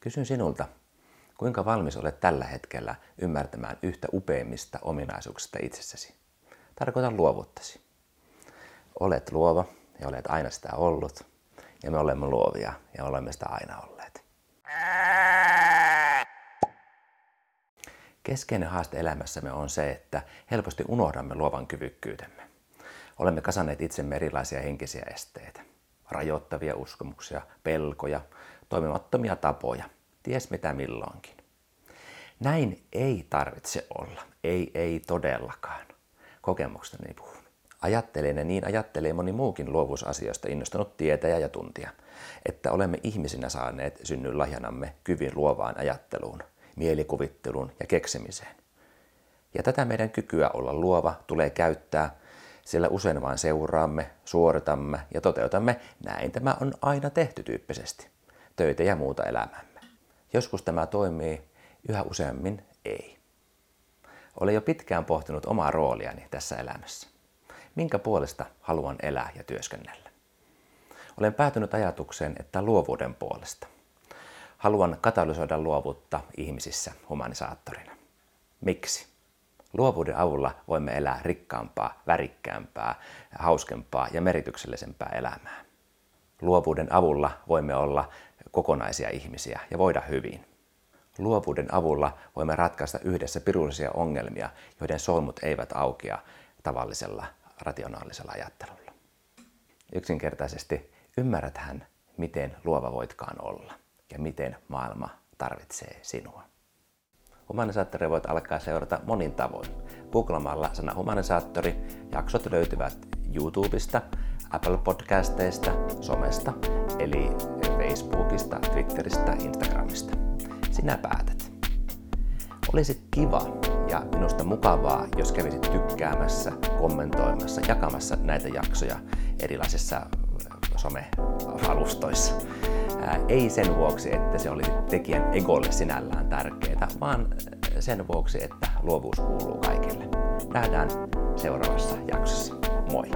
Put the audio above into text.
Kysyn sinulta, kuinka valmis olet tällä hetkellä ymmärtämään yhtä upeimmista ominaisuuksista itsessäsi? Tarkoitan luovuuttasi. Olet luova ja olet aina sitä ollut, ja me olemme luovia ja olemme sitä aina olleet. Keskeinen haaste elämässämme on se, että helposti unohdamme luovan kyvykkyytemme. Olemme kasanneet itsemme erilaisia henkisiä esteitä, rajoittavia uskomuksia, pelkoja, toimimattomia tapoja, ties mitä milloinkin. Näin ei tarvitse olla, ei, ei todellakaan. Kokemukseni puhun. Ajattelen ja niin ajattelee moni muukin luovuusasioista innostunut tietäjä ja tuntija, että olemme ihmisinä saaneet synnyn lahjanamme kyvyn luovaan ajatteluun, mielikuvitteluun ja keksimiseen. Ja tätä meidän kykyä olla luova tulee käyttää, sillä usein vain seuraamme, suoritamme ja toteutamme näin tämä on aina tehty tyyppisesti, töitä ja muuta elämämme. Joskus tämä toimii, yhä useammin ei. Olen jo pitkään pohtinut omaa rooliani tässä elämässä. Minkä puolesta haluan elää ja työskennellä? Olen päätynyt ajatukseen, että luovuuden puolesta – haluan katalysoida luovuutta ihmisissä humanisaattorina. Miksi? Luovuuden avulla voimme elää rikkaampaa, värikkäämpää, hauskempaa ja merityksellisempää elämää. Luovuuden avulla voimme olla kokonaisia ihmisiä ja voida hyvin. Luovuuden avulla voimme ratkaista yhdessä pirullisia ongelmia, joiden solmut eivät aukea tavallisella rationaalisella ajattelulla. Yksinkertaisesti ymmärrät hän, miten luova voitkaan olla ja miten maailma tarvitsee sinua. Humanisaattoria voit alkaa seurata monin tavoin. Googlamalla sana humanisaattori jaksot löytyvät YouTubesta, Apple Podcasteista, somesta, eli Facebookista, Twitteristä, Instagramista. Sinä päätät. Olisi kiva ja minusta mukavaa, jos kävisit tykkäämässä, kommentoimassa, jakamassa näitä jaksoja erilaisissa some-alustoissa. Ei sen vuoksi, että se olisi tekijän egolle sinällään tärkeää, vaan sen vuoksi, että luovuus kuuluu kaikille. Nähdään seuraavassa jaksossa. Moi!